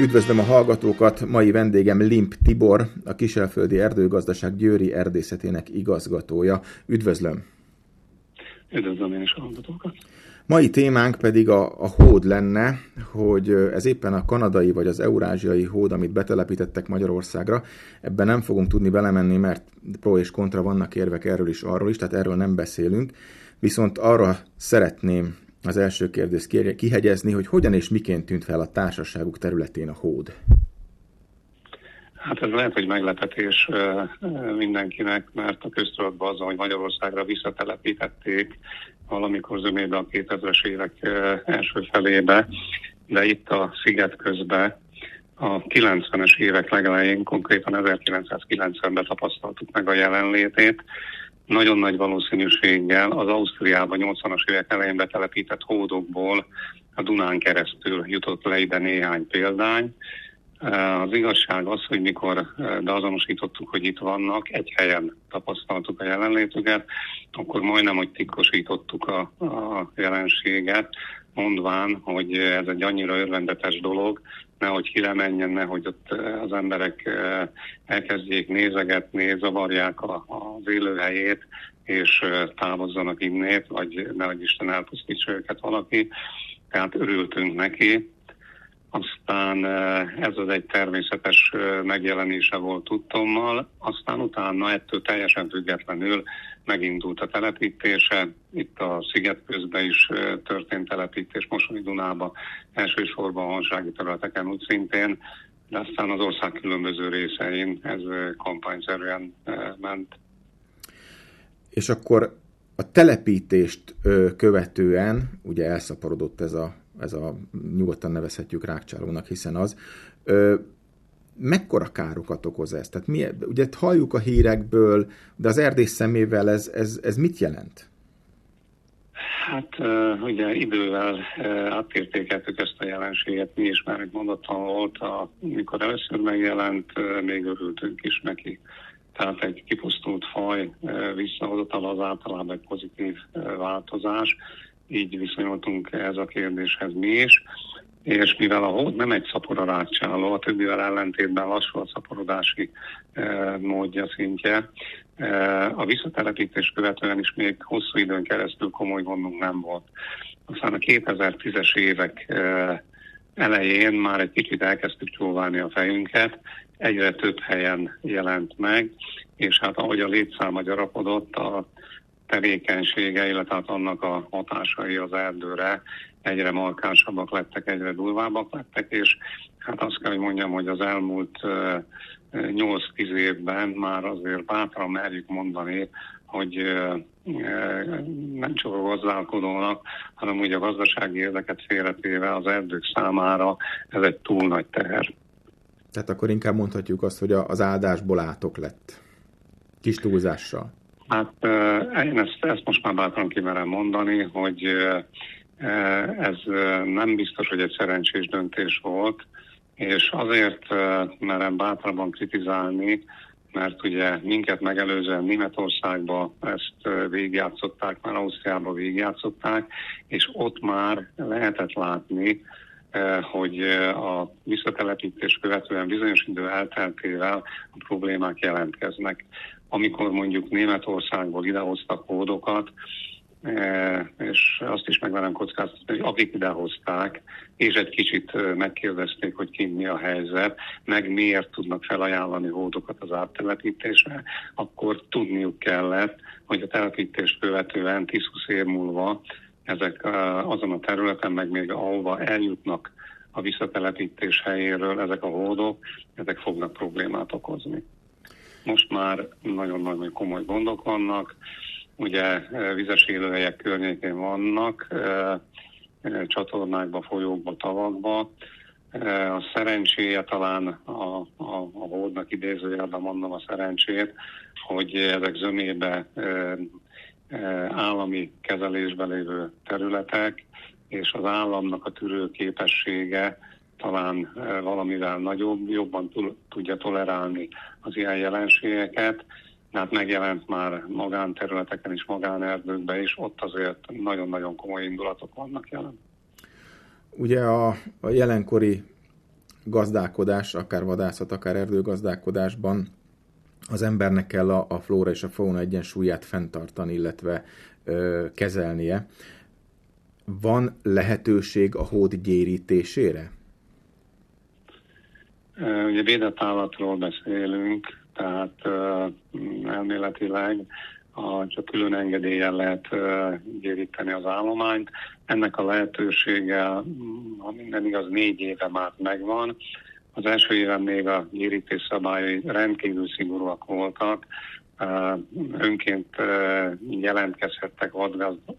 Üdvözlöm a hallgatókat, mai vendégem Limp Tibor, a Kiselföldi Erdőgazdaság Győri erdészetének igazgatója. Üdvözlöm! Üdvözlöm én is a hallgatókat! Mai témánk pedig a, a hód lenne, hogy ez éppen a kanadai vagy az eurázsiai hód, amit betelepítettek Magyarországra. Ebben nem fogunk tudni belemenni, mert pro és kontra vannak érvek erről is, arról is, tehát erről nem beszélünk. Viszont arra szeretném az első kérdést kihegyezni, hogy hogyan és miként tűnt fel a társaságuk területén a hód. Hát ez lehet, hogy meglepetés mindenkinek, mert a köztudatban az, hogy Magyarországra visszatelepítették valamikor zömébe a 2000-es évek első felébe, de itt a sziget közben a 90-es évek legelején, konkrétan 1990-ben tapasztaltuk meg a jelenlétét. Nagyon nagy valószínűséggel az Ausztriában 80-as évek elején betelepített hódokból a Dunán keresztül jutott le ide néhány példány. Az igazság az, hogy mikor beazonosítottuk, hogy itt vannak, egy helyen tapasztaltuk a jelenlétüket, akkor majdnem, hogy titkosítottuk a, a jelenséget, mondván, hogy ez egy annyira örvendetes dolog, nehogy kilemenjen, nehogy ott az emberek elkezdjék nézegetni, zavarják a, az élőhelyét, és távozzanak innét, vagy nehogy Isten elpusztítsa őket valaki. Tehát örültünk neki, aztán ez az egy természetes megjelenése volt tudtommal, aztán utána ettől teljesen függetlenül megindult a telepítése, itt a sziget közben is történt telepítés, Mosoni Dunába, elsősorban a honsági területeken úgy szintén, de aztán az ország különböző részein ez kampányszerűen ment. És akkor a telepítést követően, ugye elszaporodott ez a ez a nyugodtan nevezhetjük rákcsálónak, hiszen az, ö, mekkora károkat okoz ez? Tehát mi, ugye halljuk a hírekből, de az erdész szemével ez, ez, ez mit jelent? Hát ugye idővel átértékeltük ezt a jelenséget, mi is már egy mondatlan volt, amikor először megjelent, még örültünk is neki. Tehát egy kipusztult faj visszahozatal az általában egy pozitív változás, így viszonyultunk ez a kérdéshez mi is, és mivel a hód nem egy szaporodáscsáló, a többivel ellentétben lassú a szaporodási e, módja szintje, e, a visszatelepítés követően is még hosszú időn keresztül komoly gondunk nem volt. Aztán a 2010-es évek e, elején már egy kicsit elkezdtük csóválni a fejünket, egyre több helyen jelent meg, és hát ahogy a létszáma gyarapodott, a tevékenysége, illetve hát annak a hatásai az erdőre egyre markánsabbak lettek, egyre durvábbak lettek, és hát azt kell, hogy mondjam, hogy az elmúlt 8-10 évben már azért bátran merjük mondani, hogy nem csak a gazdálkodónak, hanem úgy a gazdasági érdeket félretéve az erdők számára ez egy túl nagy teher. Tehát akkor inkább mondhatjuk azt, hogy az áldásból átok lett. Kis túlzással. Hát én ezt, ezt most már bátran kimerem mondani, hogy ez nem biztos, hogy egy szerencsés döntés volt, és azért merem bátrabban kritizálni, mert ugye minket megelőzően Németországba ezt végigjátszották, már Ausztriába végigjátszották, és ott már lehetett látni, hogy a visszatelepítés követően bizonyos idő elteltével a problémák jelentkeznek. Amikor mondjuk Németországból idehoztak kódokat, e, és azt is megverem kockáztatni, hogy akik idehozták, és egy kicsit megkérdezték, hogy ki mi a helyzet, meg miért tudnak felajánlani hódokat az áttelepítésre, akkor tudniuk kellett, hogy a telepítést követően 10-20 év múlva ezek azon a területen, meg még ahova eljutnak a visszatelepítés helyéről ezek a hódok, ezek fognak problémát okozni. Most már nagyon-nagyon komoly gondok vannak, ugye vizes élőhelyek környékén vannak, csatornákba, folyókba, tavakba. A szerencséje talán a, a, a hódnak idézőjelben mondom a szerencsét, hogy ezek zömébe állami kezelésben lévő területek, és az államnak a tűrő képessége talán valamivel nagyobb, jobban tudja tolerálni az ilyen jelenségeket, hát megjelent már magánterületeken is, magánerdőkben is, ott azért nagyon-nagyon komoly indulatok vannak jelen. Ugye a, a jelenkori gazdálkodás, akár vadászat, akár erdőgazdálkodásban az embernek kell a, a flóra és a fauna egyensúlyát fenntartani, illetve ö, kezelnie. Van lehetőség a hód gyérítésére? Ugye védett állatról beszélünk, tehát elméletileg a, csak külön engedéllyel lehet gyéríteni az állományt. Ennek a lehetősége, ha minden igaz, négy éve már megvan. Az első éven még a gyérítés szabályai rendkívül szigorúak voltak. Önként jelentkezhettek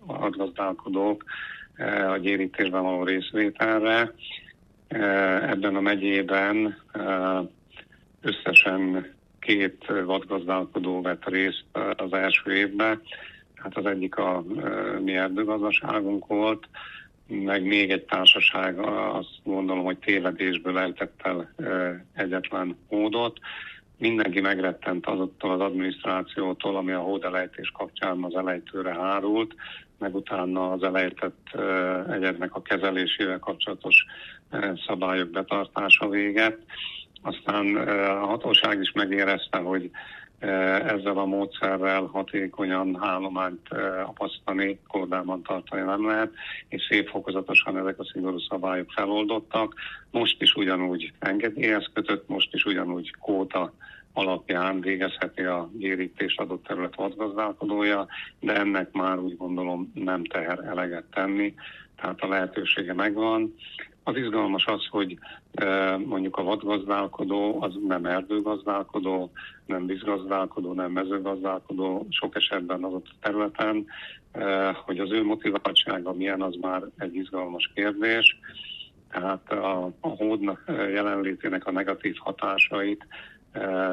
vadgazdálkodók a gyérítésben való részvételre. Ebben a megyében összesen két vadgazdálkodó vett részt az első évben. Hát az egyik a mi erdőgazdaságunk volt, meg még egy társaság, azt gondolom, hogy tévedésből eltett el egyetlen módot. Mindenki megrettent azoktól az adminisztrációtól, ami a hódelejtés kapcsán az elejtőre hárult, meg utána az elejtett egyednek a kezelésével kapcsolatos szabályok betartása véget. Aztán a hatóság is megérezte, hogy ezzel a módszerrel hatékonyan állományt apasztani, kordában tartani nem lehet, és szép fokozatosan ezek a szigorú szabályok feloldottak. Most is ugyanúgy engedélyhez kötött, most is ugyanúgy kóta alapján végezheti a gyérítést adott terület vadgazdálkodója, de ennek már úgy gondolom nem teher eleget tenni, tehát a lehetősége megvan. Az izgalmas az, hogy mondjuk a vadgazdálkodó az nem erdőgazdálkodó, nem vízgazdálkodó, nem mezőgazdálkodó, sok esetben az ott a területen, hogy az ő motiváltsága milyen, az már egy izgalmas kérdés. Tehát a, a hódnak jelenlétének a negatív hatásait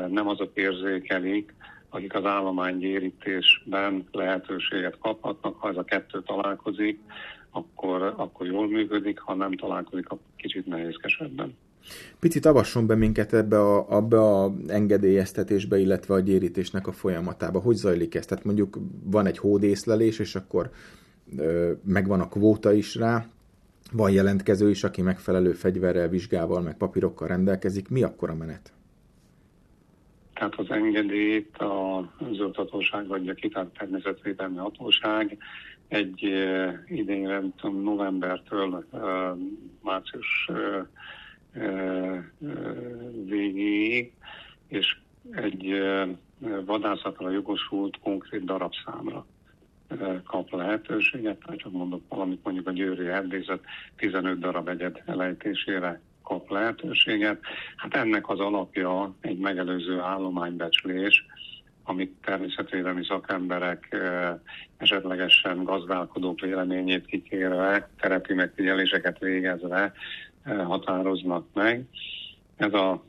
nem azok érzékelik, akik az állománygyérítésben lehetőséget kaphatnak, ha ez a kettő találkozik, akkor, akkor jól működik, ha nem találkozik, akkor kicsit nehézkesebben. Picit avasson be minket ebbe a, abbe a engedélyeztetésbe, illetve a gyérítésnek a folyamatába. Hogy zajlik ez? Tehát mondjuk van egy hódészlelés, és akkor ö, megvan a kvóta is rá, van jelentkező is, aki megfelelő fegyverrel, vizsgával, meg papírokkal rendelkezik. Mi akkor a menet? Tehát az engedélyt a zöldhatóság adja ki, tehát természetvédelmi hatóság, egy idén, nem tudom, novembertől március végéig, és egy vadászatra jogosult konkrét darabszámra kap lehetőséget, tehát csak mondok valamit, mondjuk a győri erdészet 15 darab egyed elejtésére kap lehetőséget. Hát ennek az alapja egy megelőző állománybecslés, amit természetvédelmi szakemberek esetlegesen gazdálkodók véleményét kikérve, terepi megfigyeléseket végezve határoznak meg. Ez a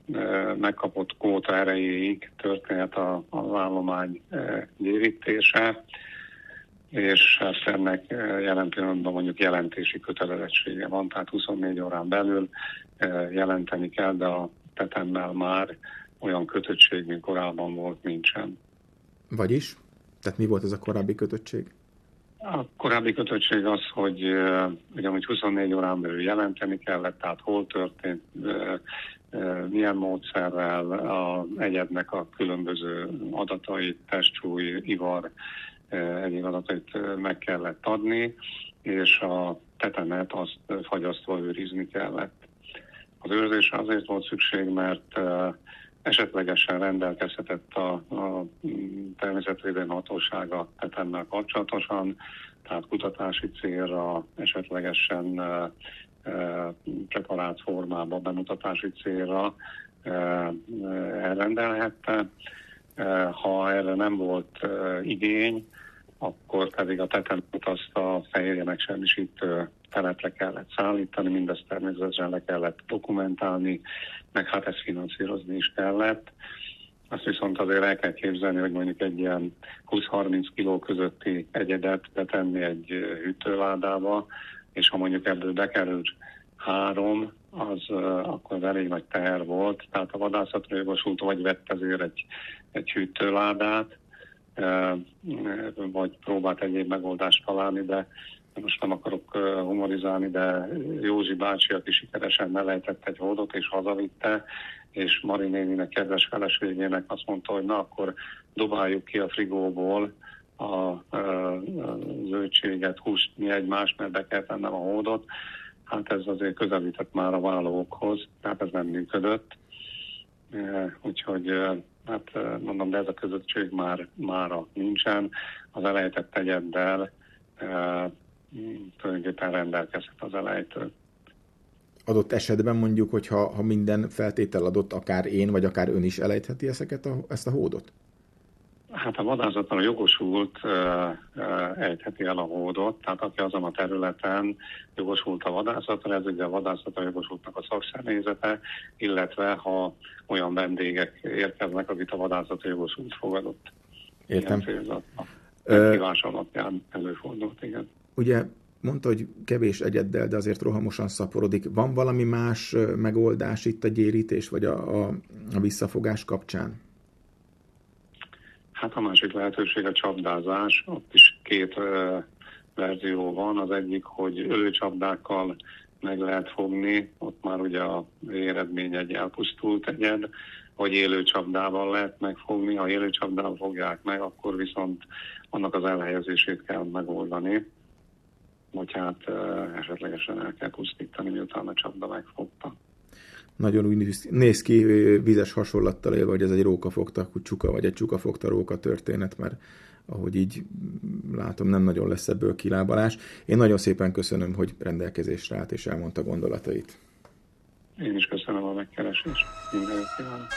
megkapott kóta erejéig történhet az állomány gyérítése, és ezt ennek jelen pillanatban mondjuk jelentési kötelezettsége van, tehát 24 órán belül jelenteni kell, de a tetemmel már olyan kötöttség, mint korábban volt, nincsen. Vagyis? Tehát mi volt ez a korábbi kötöttség? A korábbi kötöttség az, hogy hogy amúgy 24 órán belül jelenteni kellett, tehát hol történt, milyen módszerrel a egyednek a különböző adatait, testsúly, ivar, egyéb adatait meg kellett adni, és a tetemet azt fagyasztva őrizni kellett. Az őrzésre azért volt szükség, mert esetlegesen rendelkezhetett a, a természetvédelmi hatósága tetemmel kapcsolatosan, tehát kutatási célra, esetlegesen e, e, preparált formába, bemutatási célra e, elrendelhette. Ha erre nem volt igény, akkor pedig a tetemet azt a fehérje megsemmisítő telepre kellett szállítani, mindezt természetesen le kellett dokumentálni, meg hát ezt finanszírozni is kellett. Azt viszont azért el kell képzelni, hogy mondjuk egy ilyen 20-30 kiló közötti egyedet betenni egy hűtőládába, és ha mondjuk ebből bekerült három, az uh, akkor elég nagy teher volt. Tehát a vadászatra jogosult vagy vett ezért egy, egy hűtőládát, uh, vagy próbált egyéb megoldást találni, de most nem akarok humorizálni, de Józsi bácsi, aki sikeresen melejtett egy hódot és hazavitte, és Mari néninek, kedves feleségének azt mondta, hogy na akkor dobáljuk ki a frigóból a, zöldséget, húst, mi egymást, mert be kell tennem a hódot. Hát ez azért közelített már a vállókhoz, tehát ez nem működött. Úgyhogy hát mondom, de ez a közösség már mára nincsen. Az elejtett egyeddel tulajdonképpen rendelkezhet az elejtő. Adott esetben mondjuk, hogyha ha minden feltétel adott, akár én, vagy akár ön is elejtheti ezeket a, ezt a hódot? Hát a vadászatra jogosult uh, ejtheti el a hódot, tehát aki azon a területen jogosult a vadászatra, ez ugye a vadászatra jogosultnak a szakszemélyzete, illetve ha olyan vendégek érkeznek, akit a vadászatra jogosult fogadott. Értem. Meghívás alapján előfordult, igen. Ugye mondta, hogy kevés egyeddel, de azért rohamosan szaporodik. Van valami más megoldás itt a gyérítés, vagy a, a, a visszafogás kapcsán? Hát a másik lehetőség a csapdázás. Ott is két uh, verzió van. Az egyik, hogy ölőcsapdákkal meg lehet fogni, ott már ugye a eredmény egy elpusztult egyed, vagy élő csapdával lehet megfogni. Ha élő csapdával fogják meg, akkor viszont annak az elhelyezését kell megoldani, vagy hát esetlegesen el kell pusztítani, miután a csapda megfogta nagyon úgy néz ki vizes hasonlattal élve, hogy ez egy róka fogta csuka, vagy egy csuka fogta róka történet, mert ahogy így látom, nem nagyon lesz ebből kilábalás. Én nagyon szépen köszönöm, hogy rendelkezésre állt és elmondta gondolatait. Én is köszönöm a megkeresést. Minden jót kívánok.